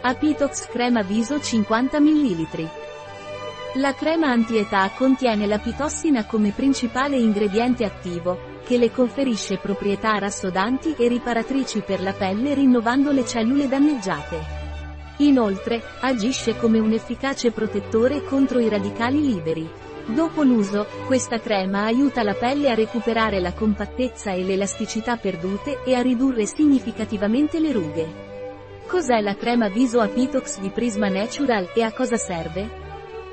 Apitox crema viso 50 ml. La crema antietà contiene la pitossina come principale ingrediente attivo, che le conferisce proprietà rassodanti e riparatrici per la pelle rinnovando le cellule danneggiate. Inoltre, agisce come un efficace protettore contro i radicali liberi. Dopo l'uso, questa crema aiuta la pelle a recuperare la compattezza e l'elasticità perdute e a ridurre significativamente le rughe. Cos'è la crema viso Apitox di Prisma Natural e a cosa serve?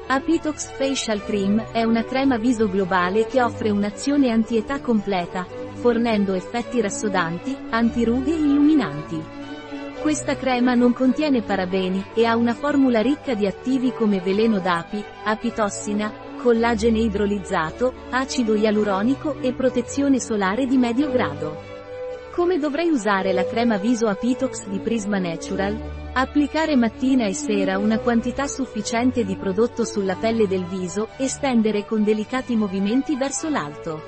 Apitox Facial Cream è una crema viso globale che offre un'azione anti-età completa, fornendo effetti rassodanti, antirughe e illuminanti. Questa crema non contiene parabeni e ha una formula ricca di attivi come veleno d'api, apitossina, collagene idrolizzato, acido ialuronico e protezione solare di medio grado. Come dovrei usare la crema viso Apitox di Prisma Natural? Applicare mattina e sera una quantità sufficiente di prodotto sulla pelle del viso, estendere con delicati movimenti verso l'alto.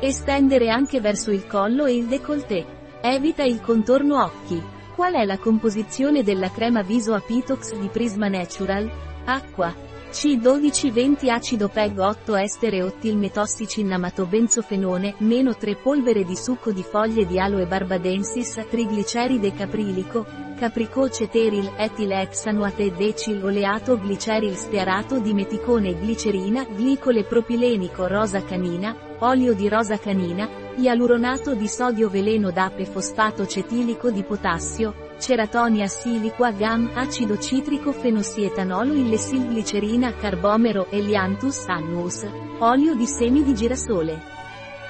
Estendere anche verso il collo e il décolleté. Evita il contorno occhi. Qual è la composizione della crema viso Apitox di Prisma Natural? Acqua. C12-20 acido PEG 8 estere ottilmetossicinnamato benzofenone, meno 3 polvere di succo di foglie di aloe barbadensis, trigliceride caprilico, capricol ceteril, etilexanoate decil oleato gliceril stearato dimeticone glicerina, glicole propilenico rosa canina, olio di rosa canina, ialuronato di sodio veleno d'ape fosfato cetilico di potassio, ceratonia siliqua gam acido citrico fenossietanolo illesilglicerina carbomero elianthus annus, olio di semi di girasole.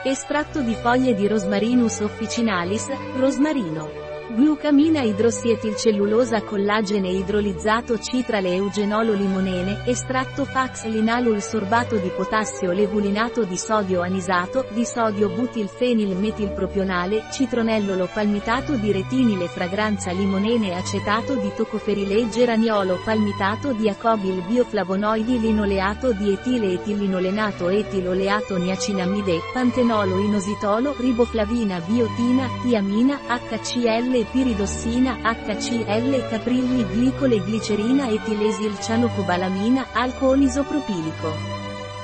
Estratto di foglie di Rosmarinus officinalis, rosmarino. Glucamina idrossietilcellulosa collagene idrolizzato citrale eugenolo limonene, estratto fax linalol sorbato di potassio levulinato di sodio anisato, di sodio butilfenil metilpropionale, citronellolo palmitato di retinile fragranza limonene acetato di tocoferile geraniolo palmitato di acobil bioflavonoidi linoleato di etile etillinolenato etiloleato niacinamide, pantenolo inositolo, riboflavina biotina, tiamina, HCl piridossina, HCl caprilli glicole glicerina etilesil cianocobalamina, alcol isopropilico.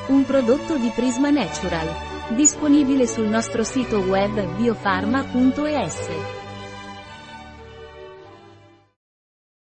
Un prodotto di Prisma Natural. Disponibile sul nostro sito web biofarma.es.